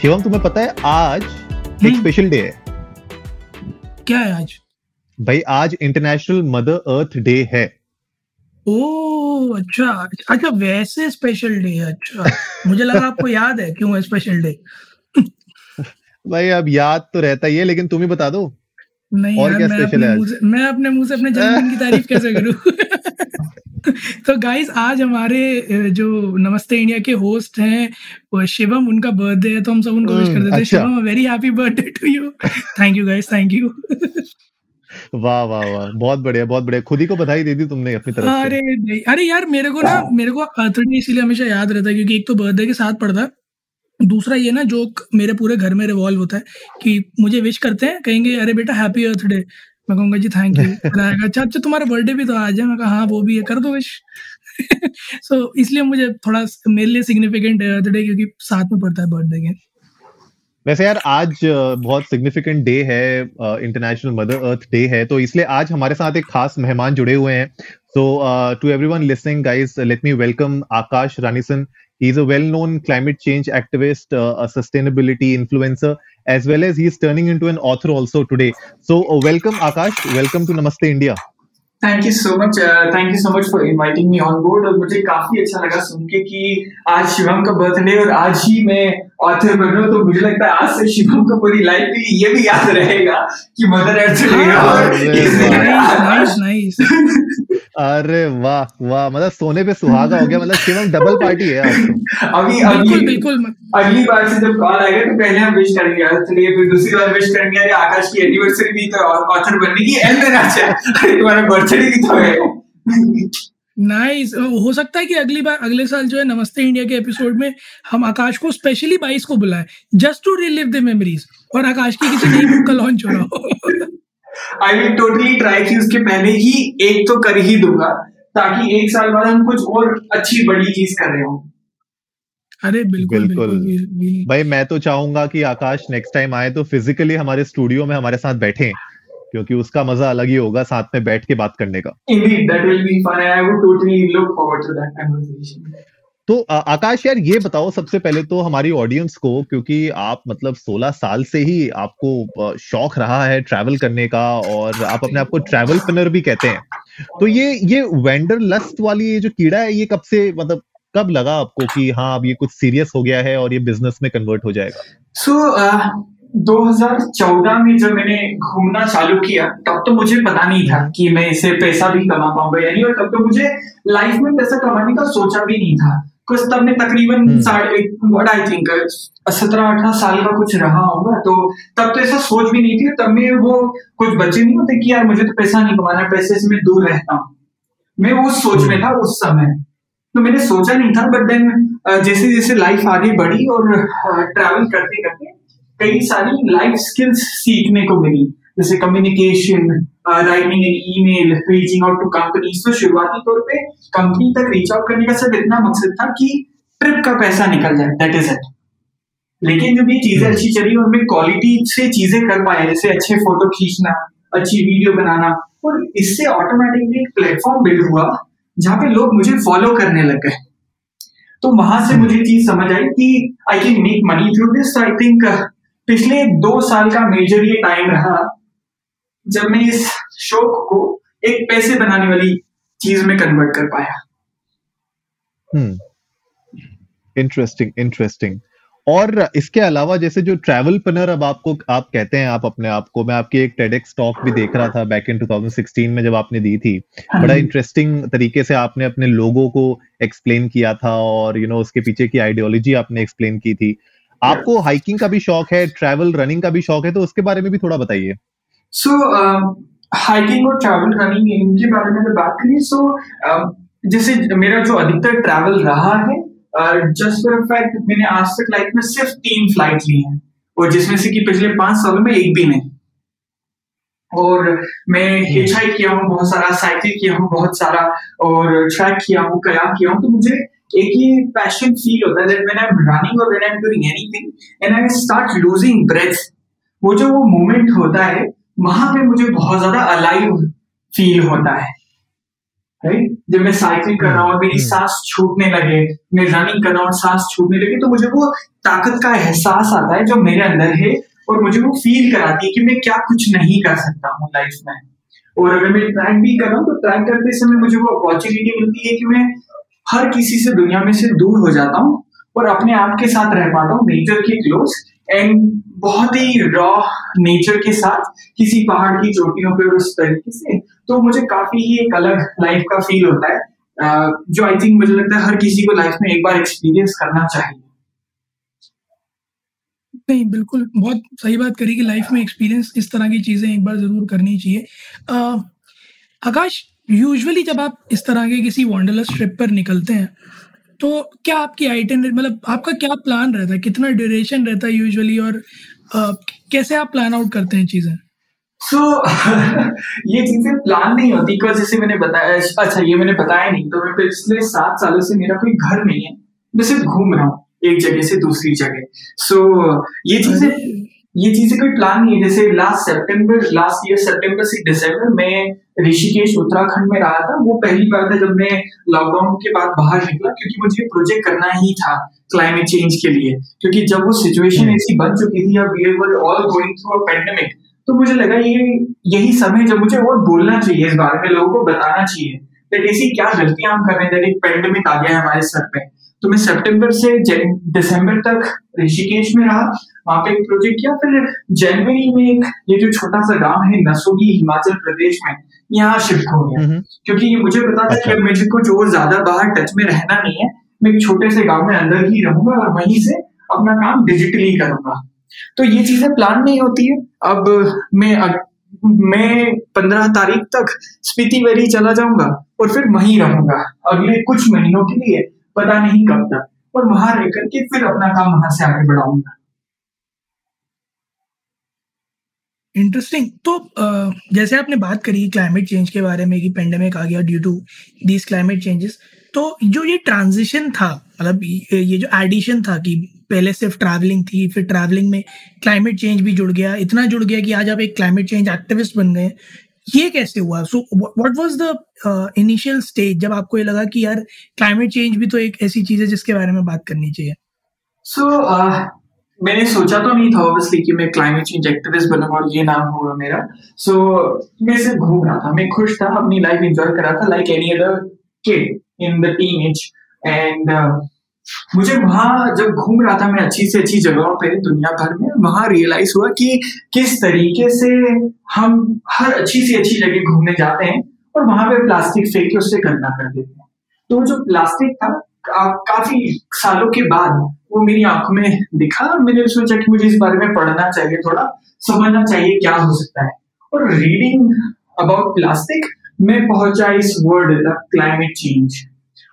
शिवम तुम्हें पता है आज एक हम्म। स्पेशल डे है। क्या है आज? भाई आज इंटरनेशनल मदर अर्थ डे है। ओ अच्छा अच्छा वैसे स्पेशल डे है अच्छा। मुझे लगा आपको याद है क्यों है स्पेशल डे भाई अब याद तो रहता ही है लेकिन तुम ही बता दो। नहीं और यार क्या मैं अपने है मैं अपने मुँह से अपने जन्मदिन की तारीफ़ कैसे करूँ? तो गाइस आज हमारे जो नमस्ते इंडिया के होस्ट हैं शिवम उनका बर्थडे है तो हम सब उनको विश कर हम्म, देते हैं। अच्छा। Shivam very happy birthday to you thank you guys thank you वाह वाह वाह बहुत बढ़िया बहुत बढ़िया। खुद ही को बधाई दे दी तुमने अपनी तरफ़ से। अरे नहीं अरे यार मेरे को ना मेरे को अर्थ डे इसीलिए हमेशा याद रहता है क्योंकि एक तो बर्थडे के साथ पड़ता है। दूसरा ये ना जो मेरे पूरे घर में रिवॉल्व होता है कि मुझे विश करते हैं कहेंगे अरे बेटा हैप्पी अर्थ डे मैं कहूँगा जी थैंक यू अच्छा अच्छा तुम्हारा बर्थडे भी तो आज है मैं कहा हाँ वो भी है कर दो विश सो so, इसलिए मुझे थोड़ा मेरे लिए सिग्निफिकेंट है डे क्योंकि साथ में पड़ता है बर्थडे के। वैसे यार आज बहुत सिग्निफिकेंट डे है इंटरनेशनल मदर अर्थ डे है तो इसलिए आज हमारे साथ एक खास मेहमान जुड़े हुए हैं। So to everyone listening guys let me welcome Akash रानीसन he is a well known climate change activist uh, a sustainability influencer as well as he is turning into an author also today. So uh, welcome akash. Welcome to namaste india. Thank you so much thank you so much for inviting me on board और मुझे काफ़ी अच्छा लगा सुन के कि आज शिवम का birthday और आज ही मैं ऑथर बन रहा हूँ। तो मुझे लगता है आज से शिवम को पूरी लाइफ के लिए ये भी याद रहेगा कि मदर अर्थ डे है और अरे इस दिन वाह। नाइस नाइस नाइस अरे वाह वाह मतलब सोने पे सुहागा हो गया मतलब शिवम डबल पार्टी है तो। अभी अभी बिल्कुल अगली बार से जब कॉल आएगा तो पहले हम विश करेंगे डे फिर दूसरी बार विश करेंगे अरे आकाश की एनिवर्सरी भी तो ऑथर बनने की एंड देना चाहिए अरे तुम्हारा बर्थडे भी तो है। नाइस हो सकता है कि अगली बार अगले साल जो है नमस्ते इंडिया के एपिसोड में हम आकाश को स्पेशली बाईस को बुलाएँ just to relieve the memories और आकाश की किसी नई बुक का लॉन्च हो रहा हो। आई विल टोटली ट्राई कि उसके पहले ही एक तो कर ही दूँगा ताकि एक साल बाद हम कुछ और अच्छी बड़ी चीज़ कर रहे हो अरे बिल्कुल बिल्कुल। बिल्कुल we- भाई मैं तो चाहूँगा कि आकाश नेक्स्ट टाइम आए तो फिजिकली हमारे स्टूडियो में हमारे साथ बैठे क्योंकि उसका मज़ा अलग ही होगा साथ में बैठ के बात करने का Indeed, that will be fun. and I would totally look forward to that conversation. तो आकाश यार ये बताओ सबसे पहले तो हमारी ऑडियंस को क्योंकि आप मतलब 16 साल से ही आपको शौक रहा है ट्रैवल करने का और आप अपने आप को ट्रैवल पिनर भी कहते हैं। तो ये ये वेंडर लस्ट वाली ये जो कीड़ा है ये कब से मतलब कब लगा आपको कि हाँ अब ये कुछ सीरियस हो गया है और ये बिज़नेस में कन्वर्ट हो जाएगा? सो So, uh, 2014 में जब मैंने घूमना चालू किया तब तो मुझे पता नहीं था कि मैं इससे पैसा भी कमा पाऊँगा यानी और तब तो मुझे लाइफ में पैसा कमाने का सोचा भी नहीं था। कुछ तब मैं तकरीबन हम्म। साढ़े व्हाट आई थिंक सत्रह अठारह साल का कुछ रहा होगा। तो तब तो ऐसा सोच भी नहीं थी। तब में वो कुछ बच्चे नहीं होते कि यार मुझे तो पैसा नहीं कमाना पैसे से मैं दूर रहता हूँ। मैं वो सोच में था उस समय। तो मैंने सोचा नहीं था बट देन जैसे जैसे लाइफ आगे बढ़ी और ट्रैवल करते करते कई सारी लाइफ स्किल्स सीखने को मिली। जैसे communication writing an email reaching out to companies तो शुरुआती तौर पे कंपनी तक रीच आउट करने का सिर्फ़ इतना मकसद था कि ट्रिप का पैसा निकल जाए दैट इज़ इट लेकिन जब ये चीज़ें अच्छी चली और मैं क्वालिटी से चीज़ें कर पाए जैसे अच्छे फ़ोटो खींचना अच्छी वीडियो बनाना और इससे ऑटोमेटिकली एक प्लेटफॉर्म बिल्ड हुआ जहाँ पे लोग मुझे फॉलो करने लग गए। तो वहाँ से मुझे चीज़ समझ आई कि I can make money through this I think पिछले दो साल का मेजर ये टाइम रहा जब मैं इस शौक को एक पैसे बनाने वाली चीज़ में कन्वर्ट कर पाया। हम्म इंटरेस्टिंग इंटरेस्टिंग और इसके अलावा जैसे जो ट्रैवल पनर अब आपको आप कहते हैं आप अपने आप को मैं आपकी एक टेडेक्स टॉक भी देख रहा था बैक इन 2016 में जब आपने दी थी। बड़ा इंटरेस्टिंग तरीके से आपने अपने लोगों को एक्सप्लेन किया था और यू you नो know, उसके पीछे की आइडियोलॉजी आपने एक्सप्लेन की थी। आपको हाइकिंग का भी शौक है ट्रैवल रनिंग का भी शौक है तो उसके बारे में भी थोड़ा बताइए। सो हाइकिंग और ट्रैवल रनिंग इनके बारे में अगर बात करें सो जैसे मेरा जो अधिकतर ट्रैवल रहा है जस्ट फॉर फैक्ट मैंने आज तक लाइफ में सिर्फ़ तीन फ़्लाइट ली हैं। और जिसमें से कि पिछले पाँच सालों में एक भी नहीं। और मैं हिचहाइक किया हूँ, बहुत सारा साइकिल किया हूँ, बहुत सारा, और ट्रैक किया हूँ कयाक किया हूँ तो मुझे एक ही पैशन फील होता है that when I'm running or when I'm doing anything, and I start losing breath, वो जो वो मोमेंट होता है वहाँ पे मुझे बहुत ज़्यादा अलाइव फील होता है। राइट जब मैं साइकिल कर रहा हूँ मेरी हम्म। सांस छूटने लगे मैं रनिंग कर रहा हूँ सांस छूटने लगे तो मुझे वो ताकत का एहसास आता है जो मेरे अंदर है और मुझे वो फील कराती है कि मैं क्या कुछ नहीं कर सकता हूँ लाइफ में। और अगर मैं ट्रैक भी कर रहा हूँ तो ट्रैक करते समय मुझे वो अपॉर्चुनिटी मिलती है कि मैं हर किसी से दुनिया में से दूर हो जाता हूँ और अपने आप के साथ रह पाता हूँ। नेचर के क्लोज एंड बहुत ही रॉ नेचर के साथ किसी पहाड़ की चोटियों पे उस तरीके से तो मुझे काफ़ी ही एक अलग लाइफ का फील होता है जो आई थिंक मुझे लगता है हर किसी को लाइफ में एक बार एक्सपीरियंस करना चाहिए। नहीं, बिल्कुल, बहुत सही बात करी कि लाइफ में एक्सपीरियंस इस तरह की चीज़ें एक बार ज़रूर करनी चाहिए। आकाश यूजुअली जब आप इस तरह के किसी वॉन्डरलस ट्रिप पर निकलते हैं तो क्या आपकी आइटनरी मतलब आपका क्या प्लान रहता है? कितना ड्यूरेशन रहता है यूजुअली और अ, कैसे आप प्लान आउट करते हैं चीज़ें? सो so, ये चीज़ें प्लान नहीं होती बिकॉज़ जैसे मैंने बताया अच्छा ये मैंने बताया नहीं तो मैं पिछले सात सालों से मेरा कोई घर नहीं है। मैं सिर्फ़ घूम रहा हूँ एक जगह से दूसरी जगह। सो so, ये चीज़ें ये चीज़ें कोई प्लान नहीं है। जैसे लास्ट सितंबर लास्ट ईयर सितंबर से दिसंबर में ऋषिकेश उत्तराखंड में रहा था। वो पहली बार था जब मैं लॉकडाउन के बाद बाहर निकला क्योंकि मुझे प्रोजेक्ट करना ही था क्लाइमेट चेंज के लिए। क्योंकि जब वो सिचुएशन ऐसी बन चुकी थी अब we were all going through a pandemic तो मुझे लगा ये यही समय जब मुझे और बोलना चाहिए इस बारे में लोगों को बताना चाहिए। दैट ऐसी क्या गलतियाँ हम कर रहे हैं? दैट एक पेंडेमिक आ गया है हमारे सर पे। तो मैं सितंबर से दिसंबर तक ऋषिकेश में रहा वहाँ पे एक प्रोजेक्ट किया। फिर जनवरी में एक ये जो छोटा सा गाँव है नसोगी हिमाचल प्रदेश में यहाँ शिफ्ट हो गया। हम्म, क्योंकि ये मुझे पता था कि अच्छा। अब मुझे कुछ और ज़्यादा बाहर टच में रहना नहीं है मैं एक छोटे से गाँव में अंदर ही रहूँगा और वहीं से अपना काम डिजिटली करूँगा। तो ये चीज़ें प्लान नहीं होती है। अब मैं मैं पंद्रह तारीख तक स्पीति वैली चला जाऊँगा और फिर वहीं रहूँगा। अगले कुछ महीनों के लिए पता नहीं कब तक। और वहाँ रह करके फिर अपना काम वहाँ से आगे बढ़ाऊँगा। इंटरेस्टिंग तो जैसे आपने बात करी क्लाइमेट चेंज के बारे में कि पेंडेमिक आ गया due to these climate changes तो जो ये ट्रांजिशन था मतलब ये जो एडिशन था कि पहले सिर्फ़ ट्रैवलिंग थी, फिर ट्रैवलिंग में क्लाइमेट चेंज भी जुड़ गया, इतना जुड़ गया कि आज आप एक क्लाइमेट चेंज एक्टिविस्ट बन गए, ये कैसे हुआ? So what was the initial stage जब आपको ये लगा कि यार क्लाइमेट चेंज भी तो एक ऐसी चीज़ है जिसके बारे में बात करनी चाहिए? सो मैंने सोचा तो नहीं था ऑब्वियसली कि मैं क्लाइमेट चेंज एक्टिविस्ट बनूँगा और ये नाम होगा मेरा। सो so, मैं सिर्फ़ घूम रहा था मैं खुश था अपनी लाइफ एंजॉय कर था like any other kid in the teenage and मुझे वहाँ जब घूम रहा था मैं अच्छी से अच्छी जगहों पे दुनिया भर में वहाँ रियलाइज़ हुआ कि किस तरीके से हम हर अच्छी से अच्छी जगह घूमने जाते हैं और वहाँ पे प्लास्टिक फेंक के उससे गंदा कर देते हैं। तो जो प्लास्टिक था काफ़ी सालों के बाद वो मेरी आँखों में दिखा और मैंने सोचा कि मुझे इस बारे में पढ़ना चाहिए, थोड़ा समझना चाहिए क्या हो सकता है। और रीडिंग अबाउट प्लास्टिक मैं पहुँचा इस वर्ड क्लाइमेट चेंज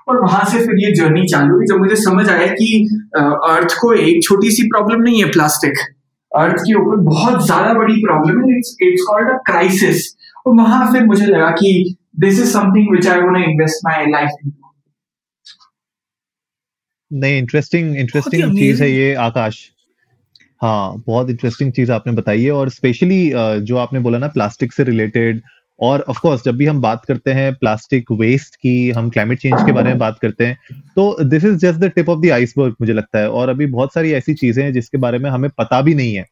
और वहाँ से फिर ये जर्नी चालू हुई, जब मुझे समझ आया कि अर्थ को एक छोटी सी प्रॉब्लम नहीं है प्लास्टिक अर्थ के ऊपर बहुत ज़्यादा बड़ी प्रॉब्लम है it's it's called a crisis और वहाँ फिर मुझे लगा कि this is something which I want to invest my life in नहीं इंटरेस्टिंग इंटरेस्टिंग चीज़ है ये आकाश। हाँ बहुत इंटरेस्टिंग चीज़ आपने बताई है और स्पेशली जो आपने बोला ना प्लास्टिक से रिलेटेड और ऑफ़ कोर्स जब भी हम बात करते हैं प्लास्टिक वेस्ट की हम क्लाइमेट चेंज के बारे में बात करते हैं तो this is just the tip of the iceberg मुझे लगता है और अभी बहुत सारी ऐसी चीज़ें हैं जिसके बारे में हमें पता भी नहीं है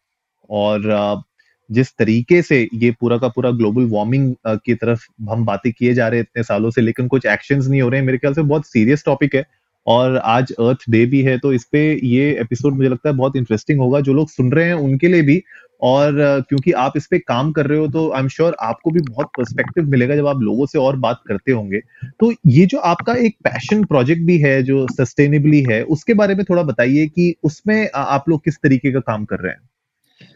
और जिस तरीके से ये पूरा का पूरा ग्लोबल वार्मिंग की तरफ़ हम बातें किए जा रहे हैं इतने सालों से लेकिन कुछ एक्शन नहीं हो रहे हैं मेरे ख्याल से बहुत सीरियस टॉपिक है। और आज अर्थ डे भी है तो इस पे ये एपिसोड मुझे लगता है बहुत इंटरेस्टिंग होगा जो लोग सुन रहे हैं उनके लिए भी। और क्योंकि आप इस पे काम कर रहे हो तो आई एम श्योर आपको भी बहुत पर्सपेक्टिव मिलेगा जब आप लोगों से और बात करते होंगे। तो ये जो आपका एक पैशन प्रोजेक्ट भी है जो सस्टेनेबली है उसके बारे में थोड़ा बताइए कि उसमें आप लोग किस तरीके का काम कर रहे हैं।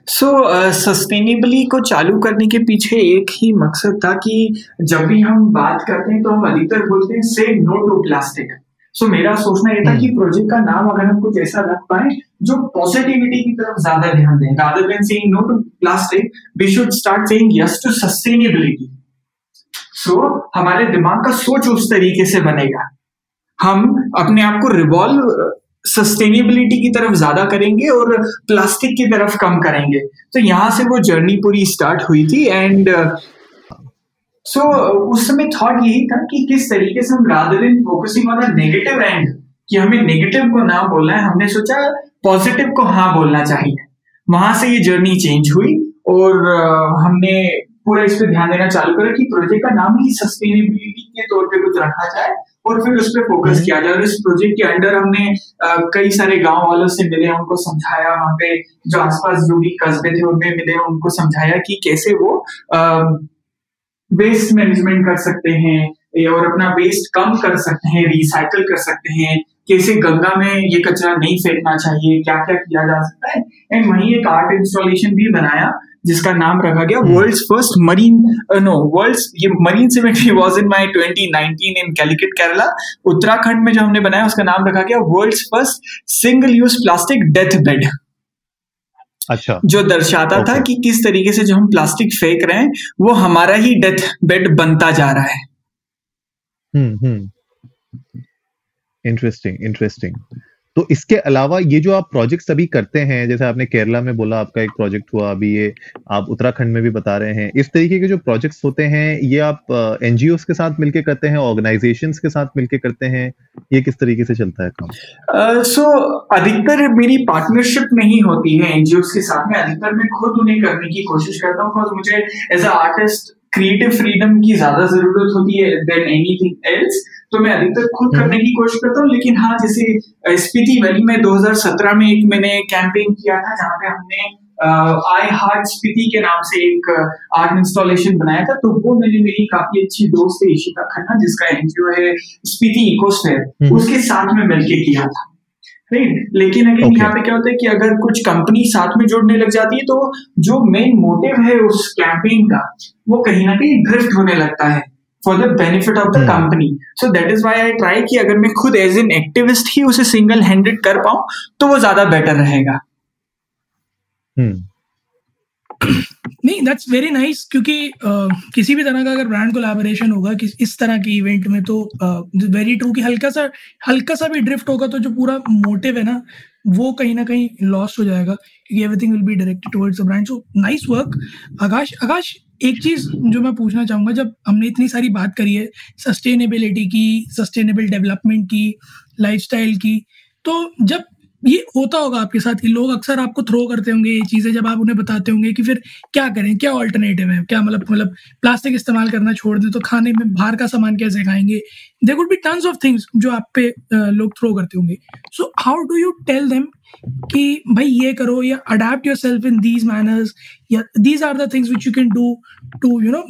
सो so, सस्टेनेबली uh, को चालू करने के पीछे एक ही मकसद था कि जब भी हम बात करते हैं तो हम अधिकतर बोलते हैं say no to plastic so so, मेरा सोचना ये था कि प्रोजेक्ट का नाम अगर हम कुछ ऐसा रख पाए जो पॉजिटिविटी की तरफ़ ज़्यादा ध्यान दें rather than saying no to plastic we should start saying yes to sustainability so हमारे दिमाग का सोच उस तरीके से बनेगा। हम अपने आप को रिवॉल्व सस्टेनेबिलिटी की तरफ़ ज़्यादा करेंगे और प्लास्टिक की तरफ़ कम करेंगे। तो यहाँ से वो जर्नी पूरी स्टार्ट हुई थी एंड सो so, उस समय थॉट यही था कि किस तरीके से हम rather in focusing on negative and कि हमें नेगेटिव को ना बोलना है हमने सोचा पॉजिटिव को हाँ बोलना चाहिए वहाँ से ये जर्नी चेंज हुई और हमने पूरा इस पर ध्यान देना चालू करा कि प्रोजेक्ट का नाम ही सस्टेनेबिलिटी के तौर पे कुछ रखा जाए और फिर उस पर फोकस हम्म। किया जाए और इस प्रोजेक्ट के अंडर हमने कई सारे गाँव वालों से मिले उनको समझाया वहाँ पे जो आसपास जो भी कस्बे थे उनमें मिले उनको समझाया कि कैसे वो वेस्ट मैनेजमेंट कर सकते हैं और अपना वेस्ट कम कर सकते हैं रिसाइकल कर सकते हैं कैसे गंगा में ये कचरा नहीं फेंकना चाहिए क्या क्या किया जा सकता है? एंड वहीं एक आर्ट इंस्टॉलेशन भी बनाया जिसका नाम रखा गया world first marine no worlds ये marine cemetery was in my 2019 in Calicut Kerala Uttarakhand में जो हमने बनाया उसका नाम रखा गया world first single use plastic death bed अच्छा। जो दर्शाता था कि किस तरीके से जो हम प्लास्टिक फेंक रहे हैं वो हमारा ही डेथ बेड बनता जा रहा है। हम्म हम्म। इंटरेस्टिंग इंटरेस्टिंग तो इसके अलावा ये जो आप प्रोजेक्ट्स अभी करते हैं, जैसे आपने केरला में बोला आपका एक प्रोजेक्ट हुआ, अभी ये आप उत्तराखंड में भी बता रहे हैं, इस तरीके के जो प्रोजेक्ट्स होते हैं, ये आप एनजीओ के साथ मिलके करते हैं ऑर्गेनाइजेशंस के साथ मिलके करते हैं, ये किस तरीके से चलता है काम? सो अधिकतर मेरी पार्टनरशिप नहीं होती है एनजीओ के साथ में, अधिकतर मैं खुद उन्हें करने की कोशिश करता हूँ मुझे as a artist creative freedom की ज़्यादा ज़रूरत होती है देन एनीथिंग एल्स तो मैं अधिकतर खुद करने की कोशिश करता हूँ लेकिन हाँ जैसे स्पीति वैली में 2017 में एक मैंने कैंपेन किया था जहाँ पे हमने आई हार्ट स्पीति के नाम से एक आर्ट इंस्टॉलेशन बनाया था तो वो मैंने मेरी काफ़ी अच्छी दोस्त है इशिता खन्ना जिसका एनजीओ है स्पीति इकोस्फेयर हम्म। उसके साथ में मिलके किया था राइट लेकिन अगर okay. यहाँ पे क्या होता है कि अगर कुछ कंपनी साथ में जुड़ने लग जाती है तो जो मेन मोटिव है उस कैंपेन का वो कहीं ना कहीं ड्रिफ्ट होने लगता है for the benefit of the company so that is why I try कि अगर मैं खुद एज एन एक्टिविस्ट ही उसे सिंगल हैंडेड कर पाऊँ तो वो ज़्यादा बेटर रहेगा hmm. नहीं दैट्स वेरी नाइस क्योंकि uh, किसी भी तरह का अगर ब्रांड कोलैबोरेशन होगा किस इस तरह की इवेंट में तो वेरी ट्रू कि हल्का सा हल्का सा भी ड्रिफ्ट होगा तो जो पूरा मोटिव है ना वो कहीं ना कहीं लॉस हो जाएगा क्योंकि everything will be directed towards the brand so nice work Akash Akash एक चीज़ जो मैं पूछना चाहूँगा जब हमने इतनी सारी बात करी है सस्टेनेबिलिटी की सस्टेनेबल डेवलपमेंट की लाइफस्टाइल की तो जब ये होता होगा आपके साथ कि लोग अक्सर आपको थ्रो करते होंगे ये चीज़ें जब आप उन्हें बताते होंगे कि फिर क्या करें, क्या ऑल्टरनेटिव है? क्या मतलब मतलब प्लास्टिक इस्तेमाल करना छोड़ दें तो खाने में बाहर का सामान कैसे खाएँगे? They would be tons of things जो आप पे लोग थ्रो करते होंगे। So how do you tell them कि भाई ये करो या adapt yourself in these manners या these are the things which you can do to you know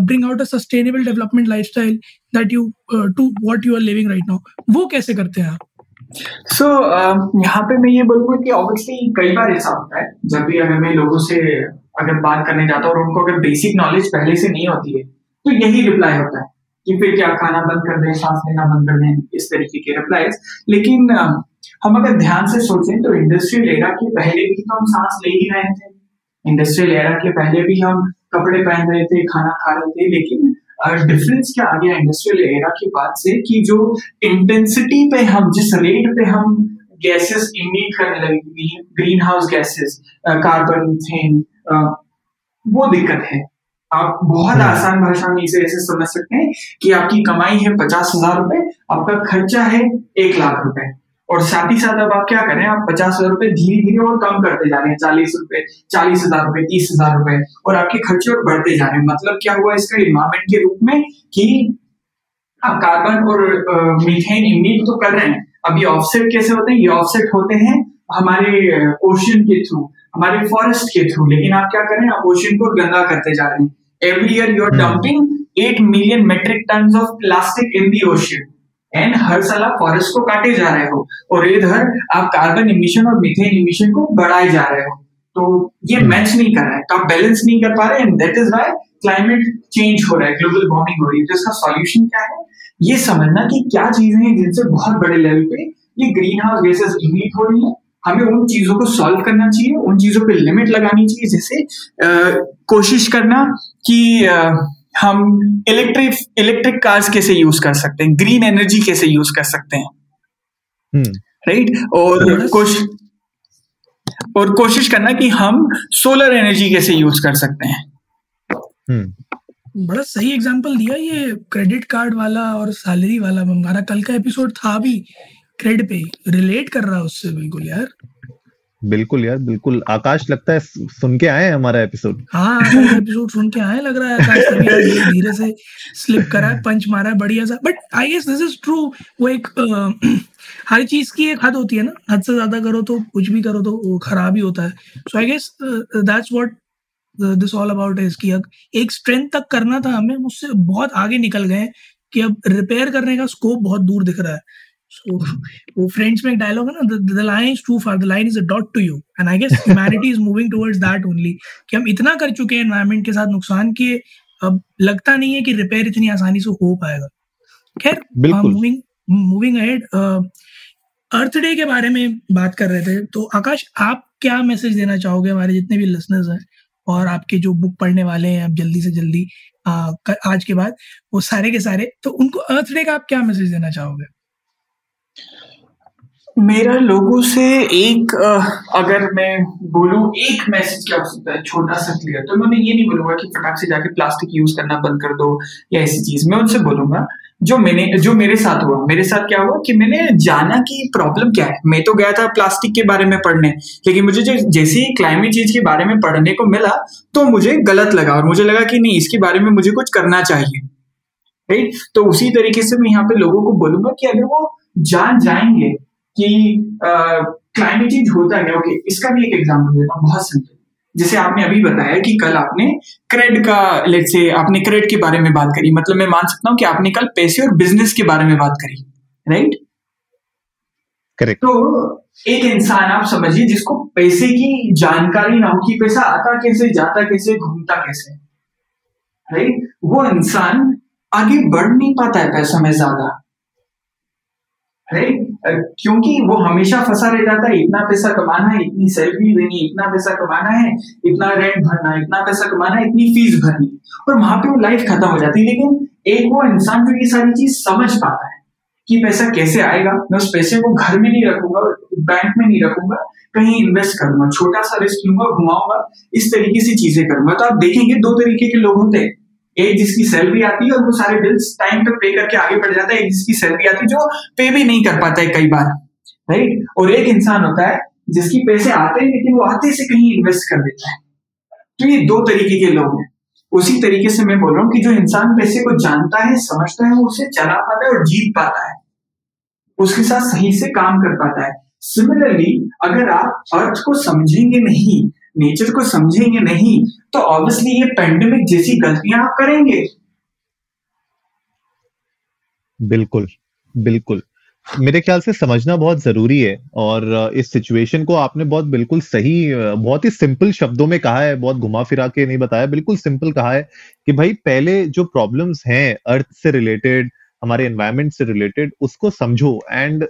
bring out a sustainable development lifestyle that you to what you are living right now वो कैसे करते हैं आप? सो so, uh, यहाँ पे मैं ये बोलूँगा कि ऑब्वियसली कई बार ऐसा होता है जब भी अगर मैं लोगों से अगर बात करने जाता हूँ और उनको अगर बेसिक नॉलेज पहले से नहीं होती है तो यही रिप्लाई होता है कि फिर क्या खाना बंद कर दें सांस लेना बंद कर दें इस तरीके के रिप्लाईज लेकिन हम अगर ध्यान से सोचें तो इंडस्ट्रियल एरा के पहले भी तो हम सांस ले ही रहे थे। इंडस्ट्रियल एरा के पहले भी हम कपड़े पहन रहे थे खाना खा रहे थे लेकिन डिफरेंस क्या आ गया इंडस्ट्रियल एरा के बाद से कि जो इंटेंसिटी पे हम जिस रेट पे हम गैसेस इमिट करने लगे greenhouse gases carbon methane वो दिक्कत है आप बहुत हम्म। आसान भाषा में इसे ऐसे समझ सकते हैं कि आपकी कमाई है पचास हज़ार रुपए आपका खर्चा है एक लाख रुपए और साथ ही साथ अब आप क्या करें आप पचास हज़ार रुपए धीरे धीरे और कम करते जा रहे हैं चालीस रुपए चालीस हज़ार रुपए तीस हज़ार रुपए और आपके खर्चे और बढ़ते जा रहे हैं। मतलब क्या हुआ इसका इन्वायरमेंट के रूप में कि आप कार्बन और मीथेन इमिट तो कर रहे हैं। अब ये ऑफसेट कैसे होते हैं? ये ऑफसेट होते हैं हमारे ओशन के थ्रू हमारे फॉरेस्ट के थ्रू लेकिन आप क्या कर रहे हैं आप ओशन को गंदा करते जा रहे हैं। Every year you are dumping eight million metric ton of plastic in the ocean and हर साल आप फॉरेस्ट को काटे जा रहे हो और इधर आप कार्बन इमिशन और मीथेन इमिशन को बढ़ाए जा रहे हो। तो ये मैच hmm. नहीं कर रहा है। तो आप बैलेंस नहीं कर पा रहे and that is why climate change हो रहा है ग्लोबल वार्मिंग हो रही है। तो इसका सॉल्यूशन क्या है? ये समझना कि क्या चीज़ें हैं जिनसे बहुत बड़े लेवल पे ये ग्रीन हाउस गैसेस इमिट हो रही है। हमें उन चीज़ों को सॉल्व करना चाहिए उन चीज़ों पे लिमिट लगानी चाहिए जैसे कोशिश करना कि अ, हम इलेक्ट्रिक इलेक्ट्रिक कार्स कैसे यूज़ कर सकते हैं? ग्रीन एनर्जी कैसे यूज़ कर सकते हैं? राइट और Yes. कोशिश और कोशिश करना कि हम सोलर एनर्जी कैसे यूज़ कर सकते हैं। हम्म बड़ा सही एग्जांपल दिया ये क्रेडिट कार्ड वाला और सैलरी वाला। हमारा कल का एपिसोड था भी क्रेड पे। रिलेट कर रहा है उससे बिल्कुल यार। बिल्कुल यार, बिल्कुल। आकाश लगता है सुन के आए हमारा एपिसोड हाँ एपिसोड सुन के आए लग रहा है। आकाश तभी आज ये धीरे से स्लिप करा है पंच मारा है, बढ़िया सा। But I guess this is true वो एक हर चीज़ की एक हद होती है ना। हद से ज़्यादा करो तो कुछ भी करो तो खराब ही होता है। So I guess that's what this all about एक स्ट्रेंथ तक करना था हमें उससे बहुत आगे निकल गए कि अब रिपेयर करने का स्कोप बहुत दूर दिख रहा है। सो वो फ्रेंड्स में एक डायलॉग है ना the line is too far the line is a dot to you and I guess humanity is moving towards that only कि हम इतना कर चुके हैं एनवायरनमेंट के साथ नुकसान कि अब लगता नहीं है कि रिपेयर इतनी आसानी से हो पाएगा। खैर moving moving ahead earth day के बारे में बात कर रहे थे। तो आकाश आप क्या मैसेज देना चाहोगे हमारे जितने भी लिसनर्स हैं? और आपके जो बुक पढ़ने वाले हैं अब जल्दी से जल्दी आ, आज के बाद वो सारे के सारे तो उनको अर्थ डे का आप क्या मैसेज देना चाहोगे? मेरा लोगों से एक अगर मैं बोलूँ, एक मैसेज क्या हो सकता है, छोटा सा क्लियर तो मैं ये नहीं बोलूँगा कि फटाक से जाके प्लास्टिक यूज़ करना बंद कर दो या ऐसी चीज़। मैं उनसे बोलूँगा, जो मैंने, जो मेरे साथ हुआ, मेरे साथ क्या हुआ कि मैंने जाना कि प्रॉब्लम क्या है। मैं तो गया था प्लास्टिक के बारे में पढ़ने, लेकिन मुझे जो, जैसे ही क्लाइमेट चेंज के बारे में पढ़ने को मिला तो मुझे गलत लगा और मुझे लगा कि नहीं, इसके बारे में मुझे कुछ करना चाहिए। राइट तो उसी तरीके से मैं यहाँ पे लोगों को बोलूँगा कि अगर वो जान जाएँगे कि क्लाइमेट चेंज होता है ओके इसका भी एक एग्ज़ाम्पल देता हूँ बहुत सिंपल जैसे आपने अभी बताया कि कल आपने क्रेड का लेट से आपने क्रेड के बारे में बात करी मतलब मैं मान सकता हूँ कि आपने कल पैसे और बिज़नेस के बारे में बात करी राइट करेक्ट तो एक इंसान आप समझिए जिसको पैसे की जानकारी ना हो कि पैसा आता कैसे जाता कैसे घूमता कैसे राइट वो इंसान आगे बढ़ नहीं पाता है पैसा में ज़्यादा। राइट क्योंकि वो हमेशा फंसा रह जाता है इतना पैसा कमाना है, इतनी सैलरी देनी इतना पैसा कमाना है, इतना रेंट भरना इतना पैसा कमाना है, इतनी फ़ीस भरनी और वहाँ पे वो लाइफ खत्म हो जाती है। लेकिन एक वो इंसान जो ये सारी चीज़ समझ पाता है कि पैसा कैसे आएगा, मैं उस पैसे को घर में नहीं रखूँगा बैंक में नहीं रखूँगा, कहीं इन्वेस्ट करूँगा, छोटा सा रिस्क लूँगा, घुमाऊँगा, इस तरीके से चीज़ें करूँगा। तो आप देखेंगे दो तरीके के लोग होते हैं। एक जिसकी सैलरी आती है और वो सारे बिल्स टाइम पे पे करके आगे बढ़ जाता है, एक जिसकी सैलरी आती है जो पे भी नहीं कर पाता है कई बार राइट और एक इंसान होता है जिसकी पैसे आते हैं लेकिन वो आते से कहीं इन्वेस्ट कर देता है। तो ये दो तरीके के लोग हैं। उसी तरीके से मैं बोल रहा हूँ कि जो इंसान पैसे को जानता है, समझता है, वो उसे चला पाता है और जीत पाता है। उसके साथ सही से काम कर पाता है। सिमिलरली अगर आप अर्थ को समझेंगे नहीं नेचर को समझेंगे नहीं तो ऑब्वियसली ये पेंडेमिक जैसी गलतियाँ आप करेंगे। बिल्कुल बिल्कुल। मेरे ख्याल से समझना बहुत ज़रूरी है और इस सिचुएशन को आपने बहुत बिल्कुल सही बहुत ही सिंपल शब्दों में कहा है, बहुत घुमा फिरा के नहीं बताया, बिल्कुल सिंपल कहा है कि भाई पहले जो प्रॉब्लम्स हैं अर्थ से रिलेटेड हमारे एनवायरमेंट से रिलेटेड उसको समझो एंड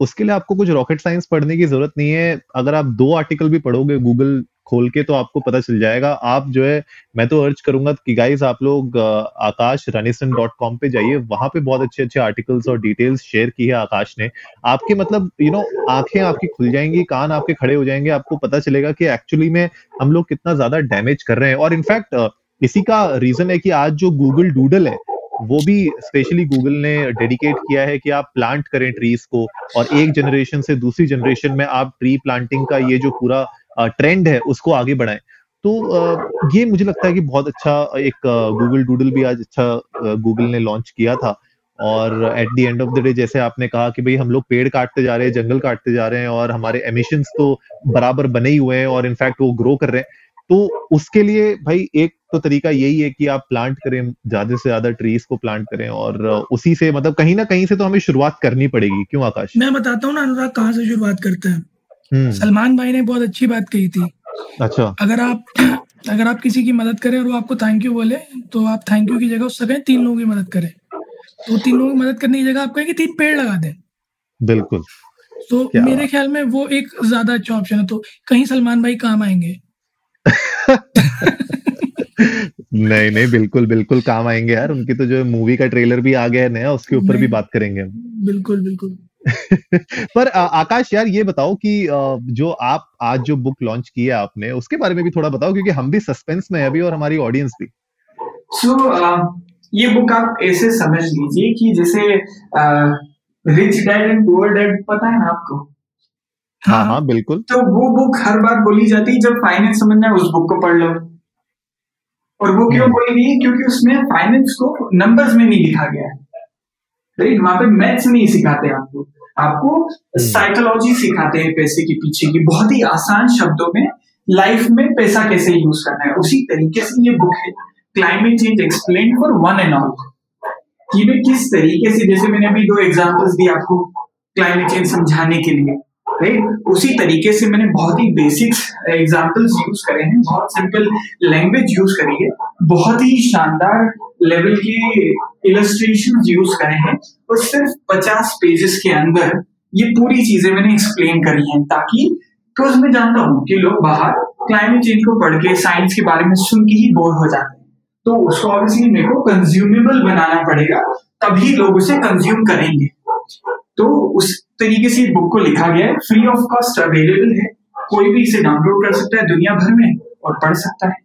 उसके लिए आपको कुछ रॉकेट साइंस पढ़ने की ज़रूरत नहीं है। अगर आप दो आर्टिकल भी पढ़ोगे गूगल खोल के तो आपको पता चल जाएगा। आप जो है, मैं तो अर्ज़ करूँगा कि गाइस आप लोग आकाश रनिसन डॉट कॉम पे जाइए। वहाँ पे बहुत अच्छे अच्छे आर्टिकल्स और डिटेल्स शेयर की है आकाश ने। आपके मतलब यू नो आँखें आपकी खुल जाएँगी, कान आपके खड़े हो जाएँगे। आपको पता चलेगा कि एक्चुअली में हम लोग कितना ज़्यादा डैमेज कर रहे हैं। और इनफैक्ट इसी का रीजन है कि आज जो गूगल डूडल है, वो भी स्पेशली गूगल ने डेडिकेट किया है कि आप प्लांट करें ट्रीज को। और एक जनरेशन से दूसरी जनरेशन में आप ट्री प्लांटिंग का ये जो पूरा ट्रेंड है, उसको आगे बढ़ाएँ। तो ये मुझे लगता है कि बहुत अच्छा एक गूगल डूडल भी आज अच्छा गूगल ने लॉन्च किया था। और at the end of the day जैसे आपने कहा कि भाई हम लोग पेड़ काटते जा रहे हैं, जंगल काटते जा रहे हैं और हमारे एमिशंस तो बराबर बने ही हुए हैं और इनफैक्ट वो ग्रो कर रहे हैं। तो उसके लिए भाई एक तो तरीका यही है कि आप प्लांट करें, ज़्यादा से ज़्यादा ट्रीज को प्लांट करें और उसी से मतलब कहीं ना कहीं से तो हमें शुरुआत करनी पड़ेगी। क्यों आकाश? मैं बताता हूँ ना, अनुराग कहाँ से शुरुआत करते हैं? सलमान भाई ने बहुत अच्छी बात कही थी। अच्छा। अगर आप अगर आप किसी की मदद करें और वो आपको थैंक यू बोले तो आप थैंक यू की जगह उससे कहें तीन लोगों की मदद करें। तो तीन लोगों की मदद करने की जगह आप कहेंगे तीन पेड़ लगा दें। बिल्कुल। तो मेरे ख्याल में वो एक ज़्यादा अच्छा ऑप्शन है। तो कहीं सलमान भाई काम आएँगे। नहीं नहीं बिल्कुल बिल्कुल काम आएँगे यार। उनकी तो जो मूवी का ट्रेलर भी आ गया है नया उसके ऊपर भी बात करेंगे हम। बिल्कुल बिल्कुल। पर आ, आकाश यार ये बताओ कि जो आप आज जो बुक लॉन्च की है आपने उसके बारे में भी थोड़ा बताओ क्योंकि हम भी सस्पेंस में है अभी और हमारी ऑडियंस भी। सो so, ये बुक आप ऐसे समझ लीजिए कि जैसे rich dad and poor dad पता है ना आपको? हाँ हाँ हाँ बिल्कुल। तो वो बुक हर बार बोली जाती है जब फाइनेंस समझना है उस बुक को पढ़ लो। और वो क्यों हम्म। बोली गई? क्योंकि उसमें फाइनेंस को नंबर्स में नहीं लिखा गया है। राइट वहाँ पे मैथ्स नहीं सिखाते आपको। आपको हम्म। साइकोलॉजी सिखाते हैं पैसे के पीछे की। बहुत ही आसान शब्दों में लाइफ में पैसा कैसे यूज़ करना है। उसी तरीके से ये बुक है climate change explain for one and all कि वे किस तरीके से जैसे मैंने अभी दो एग्जांपल्स दिए आपको क्लाइमेट चेंज समझाने के लिए। राइट उसी तरीके से मैंने बहुत ही बेसिक्स एग्जांपल्स यूज़ करे हैं, बहुत सिंपल लैंग्वेज यूज़ करी है, बहुत ही शानदार लेवल की इलस्ट्रेशन यूज़ करे हैं और सिर्फ़ पचास पेजेस के अंदर ये पूरी चीज़ें मैंने एक्सप्लेन करी हैं ताकि बिकॉज़ मैं जानता हूँ कि लोग बाहर क्लाइमेट चेंज को पढ़ के साइंस के बारे में सुन के ही बोर हो जाते हैं। तो उसको ऑब्वियसली मेरे को कंज्यूमेबल बनाना पड़ेगा, तभी लोग उसे कंज्यूम करेंगे। तो उस तरीके से बुक को लिखा गया है। फ्री ऑफ़ कॉस्ट अवेलेबल है। कोई भी इसे डाउनलोड कर सकता है दुनिया भर में और पढ़ सकता है।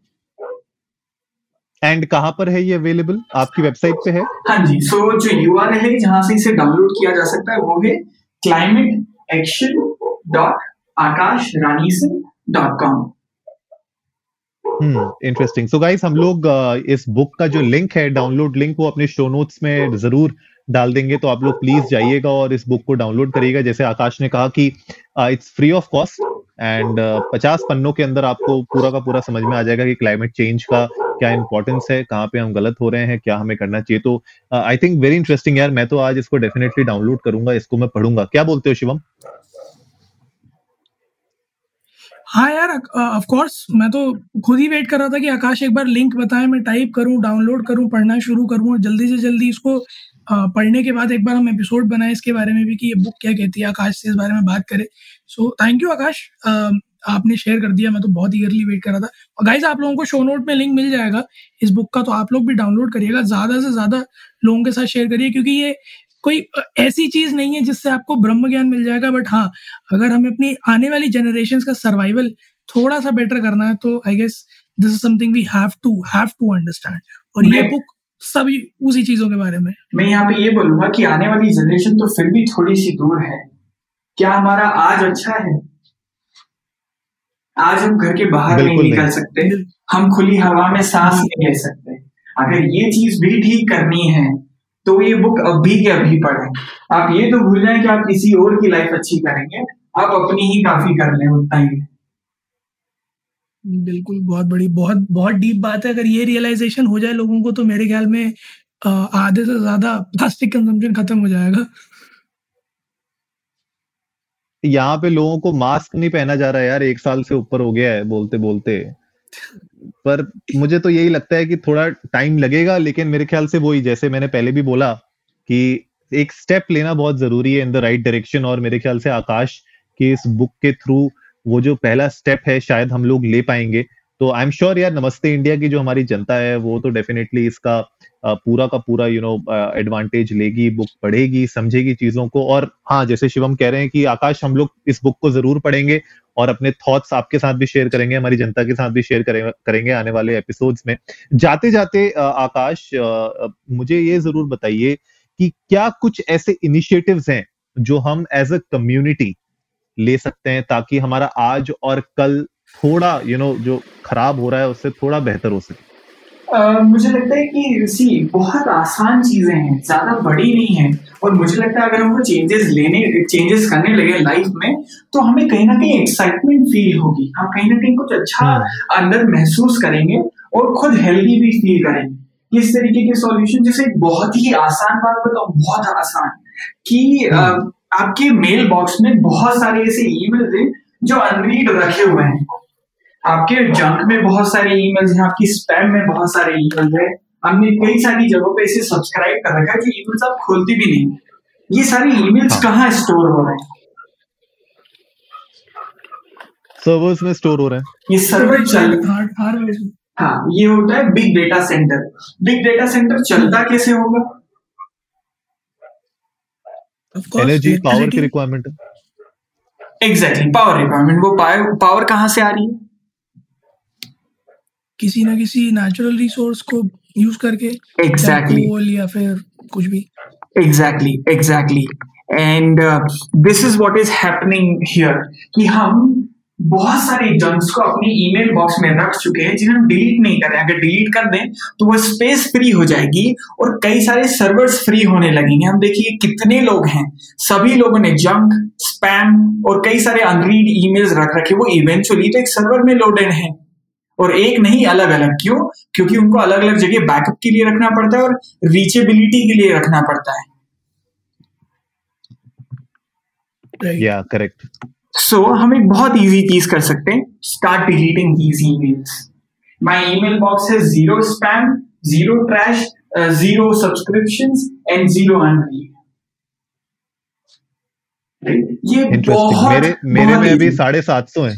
एंड कहाँ पर है ये अवेलेबल आपकी वेबसाइट पे है? हाँ जी सो so, जो यू आर है जहाँ से इसे डाउनलोड किया जा सकता है वो है climate action dot Akash Rani dot com hmm interesting so guys हम लोग अ, इस बुक का जो लिंक है डाउनलोड लिंक वो अपने शो नोट्स में ज़रूर डाल देंगे तो आप लोग प्लीज़ जाइएगा और इस बुक को डाउनलोड करिएगा। जैसे आकाश ने कहा कि it's free of cost and पचास पन्नों के अंदर आपको पूरा का पूरा समझ में आ जाएगा कि क्लाइमेट चेंज का क्या इंपॉर्टेंस है, कहाँ पे हम गलत हो रहे हैं, क्या हमें करना चाहिए। तो आई थिंक वेरी इंटरेस्टिंग यार, मैं तो आज इसको डेफिनेटली डाउनलोड करूँगा, इसको मैं पढ़ूँगा। क्या बोलते हो शिवम? हाँ यार ऑफ़ कोर्स मैं तो खुद ही वेट कर रहा था कि आकाश एक बार लिंक बताए, मैं टाइप करूँ डाउनलोड करूँ, पढ़ना शुरू करूँ और जल्दी से जल्दी इसको पढ़ने के बाद एक बार हम एपिसोड बनाए इसके बारे में भी कि ये बुक क्या कहती है आकाश से इस बारे में बात करें। So thank you Akash. आपने शेयर कर दिया मैं तो बहुत ईगरली वेट कर रहा था। और गाइज़ आप लोगों को शो नोट में लिंक मिल जाएगा। इस बुक का तो आप लोग भी डाउनलोड करिएगा। ज़्यादा से ज़्यादा लोगों के साथ शेयर करिए क्योंकि ये कोई ऐसी चीज़ नहीं है जिससे आपको ब्रह्म ज्ञान मिल जाएगा। बट हाँ अगर हमें अपनी आने वाली जनरेशन का सर्वाइवल थोड़ा सा बेटर करना है तो I guess this is something we have to have to understand और ये बुक सभी उसी चीज़ों के बारे में। मैं यहाँ पे ये बोलूँगा कि आने वाली जनरेशन तो फिर भी थोड़ी सी दूर है। क्या हमारा आज अच्छा है? आज हम घर के बाहर नहीं निकल नहीं। सकते। हम खुली हवा में सांस नहीं ले सकते। अगर ये चीज़ भी ठीक करनी है तो ये बुक अभी के अभी पढ़ें। आप ये तो भूल जाए कि आप किसी और की लाइफ अच्छी करेंगे। आप अपनी ही काफ़ी कर लें उतना ही है। बिल्कुल, बहुत बड़ी, बहुत बहुत डीप बात है। अगर ये रियलाइजेशन हो जाए लोगों को तो मेरे ख्याल में आधे से ज़्यादा प्लास्टिक कंजम्पशन खत्म हो जाएगा। यहाँ पे लोगों को मास्क नहीं पहना जा रहा है यार, एक साल से ऊपर हो गया है बोलते बोलते पर मुझे तो यही लगता है कि थोड़ा टाइम लगेगा, लेकिन मेरे ख्याल से वही, जैसे मैंने पहले भी बोला कि एक स्टेप लेना बहुत ज़रूरी है इन द राइट डायरेक्शन और मेरे ख्याल से आकाश की इस बुक के थ्रू वो जो पहला स्टेप है, शायद हम लोग ले पाएँगे। तो आई एम श्योर यार, नमस्ते इंडिया की जो हमारी जनता है, वो तो डेफिनेटली इसका पूरा का पूरा यू नो एडवांटेज लेगी बुक पढ़ेगी, समझेगी चीज़ों को। और हाँ जैसे शिवम कह रहे हैं कि आकाश, हम लोग इस बुक को ज़रूर पढ़ेंगे और अपने थॉट्स आपके साथ भी शेयर करेंगे, हमारी जनता के साथ भी शेयर करेंगे आने वाले एपिसोड्स में। जाते जाते आकाश मुझे ये ज़रूर बताइए कि क्या कुछ ऐसे इनिशिएटिव्स हैं जो हम एज अ कम्युनिटी ले सकते हैं ताकि हमारा आज और कल थोड़ा यू you नो know, जो खराब हो रहा है उससे थोड़ा बेहतर हो सके। अह, मुझे लगता है कि सी बहुत आसान चीज़ें हैं ज़्यादा बड़ी नहीं है। और मुझे लगता है अगर हमको चेंजेस लेने चेंजेस करने लगे लाइफ में तो हमें कहीं ना कहीं एक्साइटमेंट फील होगी। हम कहीं ना कहीं कुछ अच्छा हम्म अंदर महसूस करेंगे और खुद हेल्दी भी फील करेंगे। इस तरीके के सॉल्यूशन जैसे बहुत ही आसान बात बताऊँ बहुत आसान कि हम्म आपके मेल बॉक्स में बहुत सारे ऐसे ईमेल हैं जो अनरीड रखे हुए हैं। आपके जंक में बहुत सारे ईमेल्स हैं आपकी स्पैम में बहुत सारे ईमेल्स हैं। हमने कई सारी जगहों पे इसे सब्सक्राइब कर रखा है जो ईमेल्स आप खोलते भी नहीं। ये सारी ईमेल्स हाँ। कहाँ स्टोर हो रहे हैं? सर्वर्स में स्टोर हो रहे हैं। ये सर्वर चल हाँ ये होता है big data center big data center चलता कैसे होगा? एनर्जी पावर की रिक्वायरमेंट है एग्जैक्टली पावर रिक्वायरमेंट वो पावर कहाँ से आ रही है? किसी ना किसी नेचुरल रिसोर्स को यूज़ करके एग्जैक्टली कोल या फिर कुछ भी। Exactly exactly and this is what is happening here कि हम बहुत सारे जंक्स को अपनी ईमेल बॉक्स में रख चुके हैं, जिन्हें हम डिलीट नहीं कर। अगर डिलीट कर दें तो वो स्पेस फ्री हो जाएगी और कई सारे सर्वर्स फ्री होने लगेंगे। हम देखिए कितने लोग हैं। सभी लोगों ने जंक स्पैम और कई सारे अनरीड ईमेल्स रख रखे। वो इवेंचुअली तो एक सर्वर में लोडेड है। और एक नहीं अलग अलग क्यों? क्योंकि उनको अलग अलग जगह बैकअप के लिए रखना पड़ता है और रीचेबिलिटी के लिए रखना पड़ता है। या करेक्ट सो so, हम एक बहुत इजी चीज़ कर सकते हैं. Start deleting these emails my email box है zero spam zero trash zero subscriptions and zero unread ये बहुत मेरे मेरे बहुत में अभी साढ़े सात सौ है.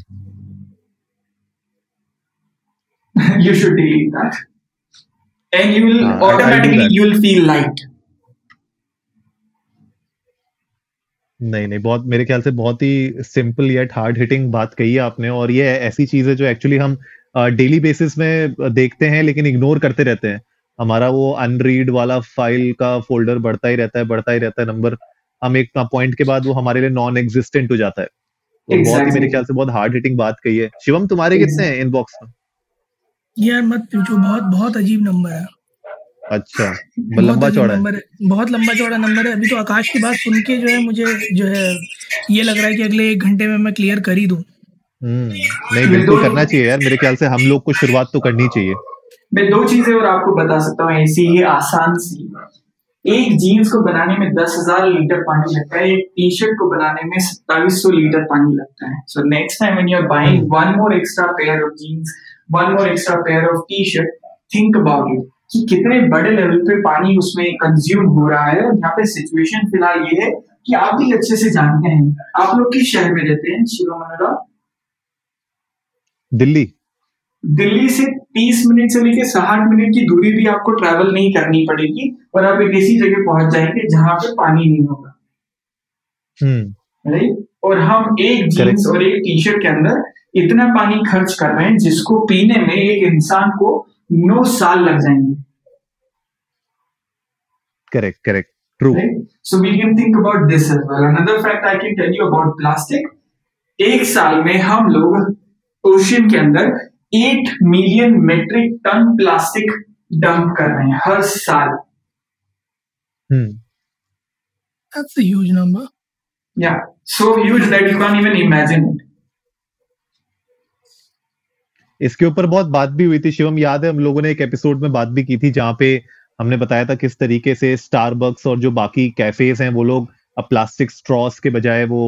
You should delete that. And you will Uh, I- I'll do automatically that. you will feel light नहीं नहीं बहुत मेरे ख्याल से बहुत ही सिंपल येट हार्ड हिटिंग बात कही है आपने और ये ऐसी चीज़ है जो एक्चुअली हम डेली बेसिस में देखते हैं लेकिन इग्नोर करते रहते हैं। हमारा वो अनरीड वाला फ़ाइल का फोल्डर बढ़ता ही रहता है बढ़ता ही रहता है नंबर हम एक पॉइंट के बाद वो हमारे लिए नॉन एग्जिस्टेंट हो जाता है। तो exactly. बहुत ही मेरे ख्याल से बहुत हार्ड हिटिंग बात कही है। शिवम तुम्हारे कितने हैं इनबॉक्स में? यार मत पूछो बहुत बहुत अजीब नंबर है। अच्छा बहुत लंबा चौड़ा नंबर है बहुत लंबा चौड़ा नंबर है। अभी तो आकाश की बात सुन के जो है मुझे जो है ये लग रहा है कि अगले एक घंटे में मैं क्लियर कर ही दूँ। हम्म नहीं बिल्कुल करना चाहिए यार मेरे ख्याल से हम लोग को शुरुआत तो करनी चाहिए। मैं दो चीज़ें और आपको बता सकता हूँ ऐसी ही आसान सी। एक जीन्स को बनाने में दस हज़ार लीटर पानी लगता है। एक टी शर्ट को बनाने में सत्ताईस सौ लीटर पानी लगता है। So next time when you are buying one more extra pair of jeans one more extra pair of T shirt think about it कि कितने बड़े लेवल पे पानी उसमें कंज्यूम हो रहा है। और यहाँ पे सिचुएशन फ़िलहाल ये है कि आप भी अच्छे से जानते हैं। आप लोग किस शहर में रहते हैं शिरोमणिराव? दिल्ली। दिल्ली से 30 मिनट से लेके साठ मिनट की दूरी भी आपको ट्रैवल नहीं करनी पड़ेगी और आप एक ऐसी जगह पहुँच जाएँगे जहाँ पे पानी नहीं होगा। हम्म। राइट और हम एक जीन्स Correct. और एक टी शर्ट के अंदर इतना पानी खर्च कर रहे हैं जिसको पीने में एक इंसान को नौ साल लग जाएँगे correct correct true right? So we can think about this as well. Another fact I can tell you about plastic. एक साल में हम लोग ओशियन के अंदर 8 million metric ton plastic dump कर रहे हैं हर साल hmm that's a huge number या so huge that you can even imagine it इसके ऊपर बहुत बात भी हुई थी शिवम। याद है हम लोगों ने एक एपिसोड में बात भी की थी जहाँ पे हमने बताया था किस तरीके से स्टारबक्स और जो बाकी कैफेज हैं वो लोग अब प्लास्टिक स्ट्रॉस के बजाय वो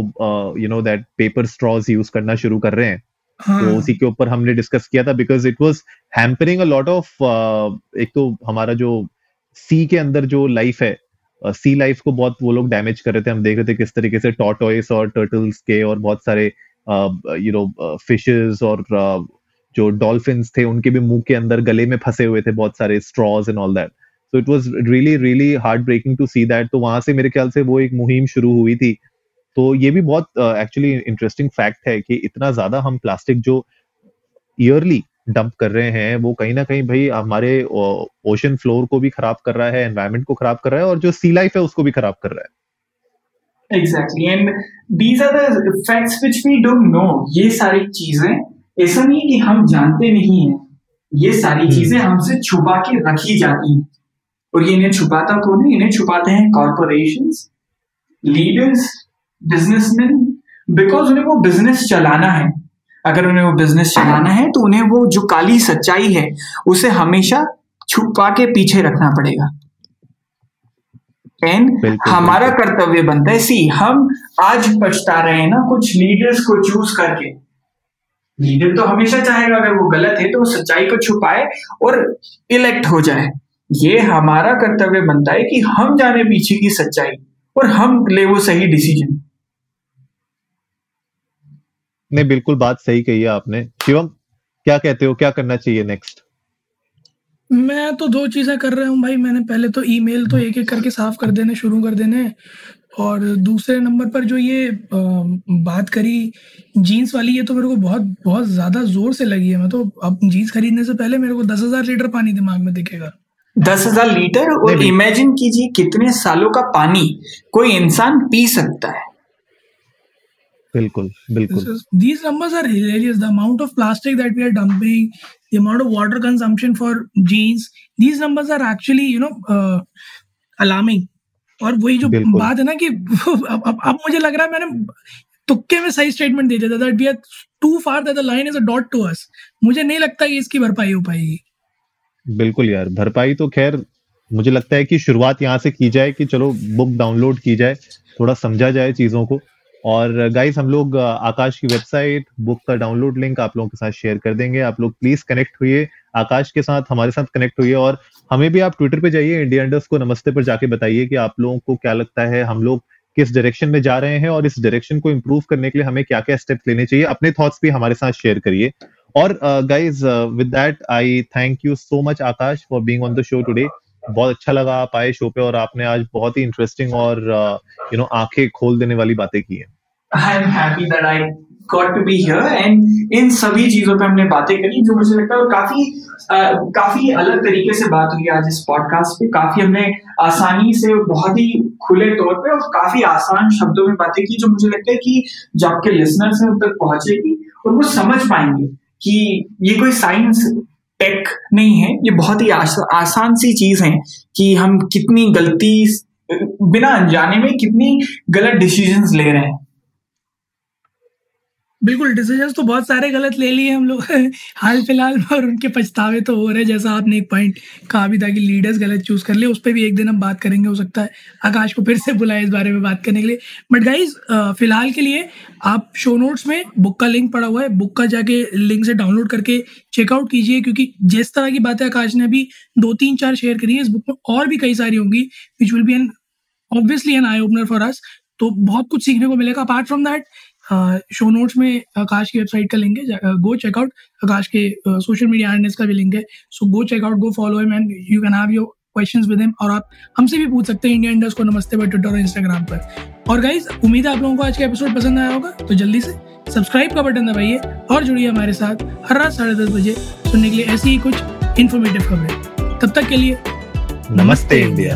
you know that paper straws use करना शुरू कर रहे हैं। हाँ। तो उसी के ऊपर हमने डिस्कस किया था because it was hampering a lot of एक तो हमारा जो सी के अंदर जो लाइफ है सी लाइफ को बहुत वो लोग डैमेज कर रहे थे। हम देख रहे थे किस तरीके से टॉटॉइस और टर्टल्स के और बहुत सारे यू नो फिशेस और जो डॉल्फिन्स थे, उनके भी मुँह के अंदर गले में फंसे हुए थे बहुत सारे straws and all that so it was really really heartbreaking to see that तो वहाँ से मेरे ख्याल से वो एक मुहिम शुरू हुई थी। तो ये भी बहुत एक्चुअली इंटरेस्टिंग फैक्ट है कि इतना ज़्यादा हम प्लास्टिक जो ईयरली डंप कर रहे हैं वो कहीं ना कहीं भाई हमारे ओशन फ्लोर को भी खराब कर रहा है एनवायरमेंट को खराब कर रहा है और जो सी लाइफ है उसको भी खराब कर रहा है। Exactly and these are the facts which we don't know ये सारी चीज़ें ऐसा नहीं है कि हम जानते नहीं हैं। ये सारी हम्म। चीज़ें हमसे छुपा के रखी जाती हैं। और ये इन्हें छुपाता कौन है? इन्हें छुपाते हैं कॉरपोरेशंस लीडर्स बिजनेसमैन बिकॉज़ उन्हें वो बिज़नेस चलाना है। अगर उन्हें वो बिज़नेस चलाना है तो उन्हें वो जो काली सच्चाई है उसे हमेशा छुपा के पीछे रखना पड़ेगा। एंड हमारा कर्तव्य बनता है सी हम आज पछता रहे हैं ना कुछ लीडर्स को चूज़ करके। लीडर तो हमेशा चाहेगा अगर वो गलत है तो वो सच्चाई को छुपाए और इलेक्ट हो जाए। ये हमारा कर्तव्य बनता है कि हम जाने पीछे की सच्चाई और हम ले वो सही डिसीज़न नहीं बिल्कुल बात सही कही है आपने। शिवम क्या कहते हो? क्या करना चाहिए नेक्स्ट मैं तो दो चीज़ें कर रहा हूँ भाई। मैंने पहले तो ईमेल तो एक एक करके साफ़ कर देने शुरू कर देने। और दूसरे नंबर पर जो ये आ, बात करी जीन्स वाली ये तो मेरे को बहुत बहुत ज़्यादा ज़ोर से लगी है। मैं तो अब जीन्स खरीदने से पहले मेरे को दस हज़ार लीटर पानी दिमाग में दिखेगा। दस हज़ार लीटर? और इमेजिन कीजिए कितने सालों का पानी कोई इंसान पी सकता है। बिल्कुल बिल्कुल। These numbers are hilarious. The amount of plastic that we are dumping the amount of water consumption for jeans these numbers are actually you know uh, alarming. और वही जो बात है ना कि अब, अब, अब मुझे लग रहा है मैंने तुक्के में सही स्टेटमेंट दे दिया that we are too far that the line is a dot to us मुझे नहीं लगता कि इसकी भरपाई हो पाएगी। बिल्कुल यार भरपाई तो खैर मुझे लगता है कि शुरुआत यहाँ से की जाए कि चलो बुक डाउनलोड की जाए थोड़ा समझा जाए चीज़ों को। और गाइस हम लोग आकाश की वेबसाइट बुक का डाउनलोड लिंक आप लोगों के साथ शेयर कर देंगे। आप लोग प्लीज़ कनेक्ट हुई आकाश के साथ, हमारे साथ कनेक्ट हुई और हमें भी आप ट्विटर पे जाइए इंडिया अंडर्स को नमस्ते पर जाके बताइए कि आप लोगों को क्या लगता है, हम लोग किस डायरेक्शन में जा रहे हैं और इस डायरेक्शन को इम्प्रूव करने के लिए हमें क्या क्या स्टेप लेने चाहिए। अपने थॉट्स भी हमारे साथ शेयर करिए। और guys with that I thank you so much Akash for being on the show today बहुत अच्छा लगा आप आए शो पे और आपने आज बहुत ही इंटरेस्टिंग और यू नो आँखें खोल देने वाली बातें की हैं। I am happy that I got to be here and इन सभी चीज़ों पे हमने बातें करी जो मुझे लगता है काफ़ी uh, काफ़ी अलग तरीके से बात हुई आज इस पॉडकास्ट पे। काफ़ी हमने आसानी से बहुत ही खुले तौर पे और काफ़ी आसान शब्दों में बातें की जो मुझे लगता है कि जो आपके लिसनर्स हैं उन तक पहुंचेगी और वो समझ पाएँगे कि ये कोई साइंस टेक नहीं है ये बहुत ही आस, आसान सी चीज़ है कि हम कितनी गलती बिना अनजाने में कितनी गलत डिसीजंस ले रहे हैं। बिल्कुल डिसीज़न तो बहुत सारे गलत ले लिए हम लोग। हाल फ़िलहाल और उनके पछतावे तो हो रहे जैसा आपने एक पॉइंट कहा भी था कि लीडर्स गलत चूज़ कर लिए उस पर भी एक दिन हम बात करेंगे, हो सकता है आकाश को फिर से बुलाए इस बारे में बात करने के लिए। बट गाइज़ फ़िलहाल के लिए आप शो नोट्स में बुक का लिंक पड़ा हुआ है बुक का जाके लिंक से डाउनलोड करके चेकआउट कीजिए, क्योंकि जिस तरह की बातें आकाश ने अभी दो, तीन, चार शेयर करी है, इस बुक में और भी कई सारी होंगी which will be an obviously an eye opener for us तो बहुत कुछ सीखने को मिलेगा apart from that show notes में आकाश की वेबसाइट का लिंक है गो चेकआउट आकाश के सोशल मीडिया हैंडल्स का भी लिंक है। So go check out go follow him and you can have your questions with him और आप हमसे भी पूछ सकते हैं इंडिया इंडस्ट को नमस्ते पर ट्विटर और इंस्टाग्राम पर। और गाइज़ उम्मीद है आप लोगों को आज का एपिसोड पसंद आया होगा तो जल्दी से सब्सक्राइब का बटन दबाइए और जुड़िए हमारे साथ हर रात साढ़े दस बजे सुनने के लिए ऐसी ही कुछ इन्फॉर्मेटिव खबरें। तब तक के लिए नमस्ते, इंडिया।